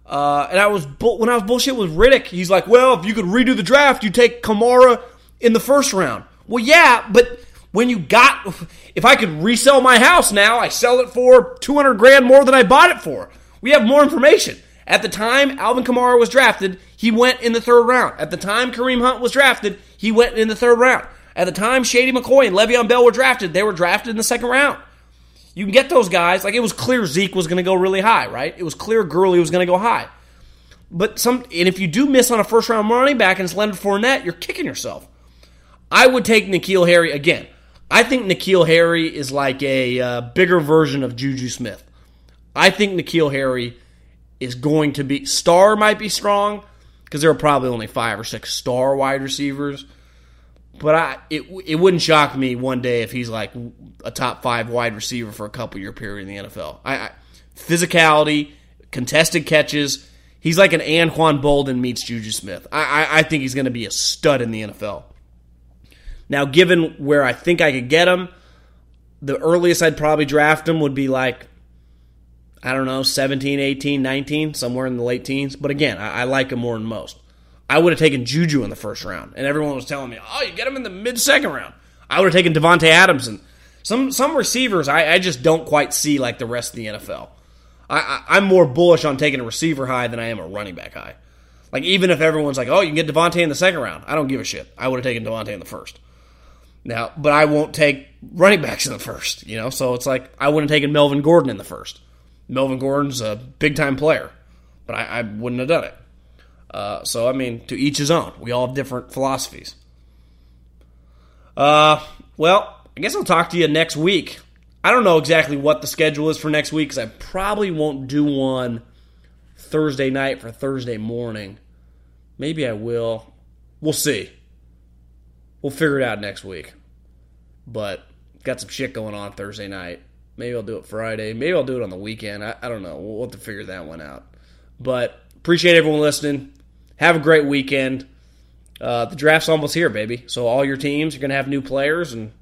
Uh, and I was when I was bullshit with Riddick, he's like, "Well, if you could redo the draft, you take Kamara in the first round." Well, yeah, but when you got, if I could resell my house now, I sell it for two hundred grand more than I bought it for. We have more information. At the time Alvin Kamara was drafted, he went in the third round. At the time Kareem Hunt was drafted, he went in the third round. At the time Shady McCoy and Le'Veon Bell were drafted, they were drafted in the second round. You can get those guys. Like it was clear Zeke was going to go really high, right? It was clear Gurley was going to go high. But some, and if you do miss on a first round running back and it's Leonard Fournette, you're kicking yourself. I would take N'Keal Harry again. I think N'Keal Harry is like a uh, bigger version of Juju Smith. I think N'Keal Harry is going to be star might be strong because there are probably only five or six star wide receivers. But I it it wouldn't shock me one day if he's like a top five wide receiver for a couple year period in the NFL. I, I physicality, contested catches. He's like an Anquan Boldin meets Juju Smith. I, I, I think he's going to be a stud in the NFL. Now, given where I think I could get him, the earliest I'd probably draft him would be like I don't know, 17, 18, 19, somewhere in the late teens. But again, I, I like him more than most. I would have taken Juju in the first round, and everyone was telling me, "Oh, you get him in the mid second round." I would have taken Davante Adams and some some receivers. I, I, just don't quite see like the rest of the NFL. I, I, am more bullish on taking a receiver high than I am a running back high. Like even if everyone's like, "Oh, you can get Davante in the second round," I don't give a shit. I would have taken Davante in the first. Now, but I won't take running backs in the first. You know, so it's like I wouldn't have taken Melvin Gordon in the first. Melvin Gordon's a big time player, but I, I, wouldn't have done it. Uh, so I mean, to each his own. We all have different philosophies. Uh, well, I guess I'll talk to you next week. I don't know exactly what the schedule is for next week because I probably won't do one Thursday night for Thursday morning. Maybe I will. We'll see. We'll figure it out next week. But got some shit going on Thursday night. Maybe I'll do it Friday. Maybe I'll do it on the weekend. I, I don't know. We'll have to figure that one out. But appreciate everyone listening. Have a great weekend. Uh, the draft's almost here, baby. So all your teams are going to have new players, and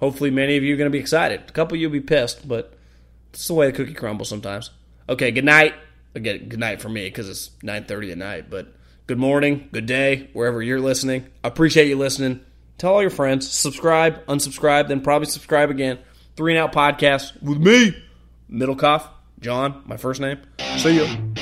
hopefully many of you are going to be excited. A couple of you will be pissed, but it's the way the cookie crumbles sometimes. Okay, good night. Again, good night for me because it's 9.30 at night. But good morning, good day, wherever you're listening. I appreciate you listening. Tell all your friends. Subscribe, unsubscribe, then probably subscribe again. Three and Out Podcast with me, Middlekauff, John, my first name. See you.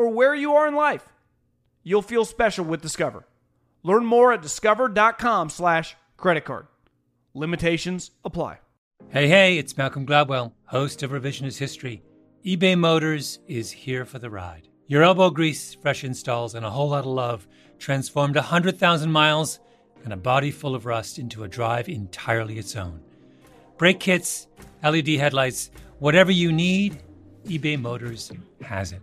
or where you are in life, you'll feel special with Discover. Learn more at discover.com slash credit card. Limitations apply. Hey, hey, it's Malcolm Gladwell, host of Revisionist History. eBay Motors is here for the ride. Your elbow grease, fresh installs, and a whole lot of love transformed 100,000 miles and a body full of rust into a drive entirely its own. Brake kits, LED headlights, whatever you need, eBay Motors has it.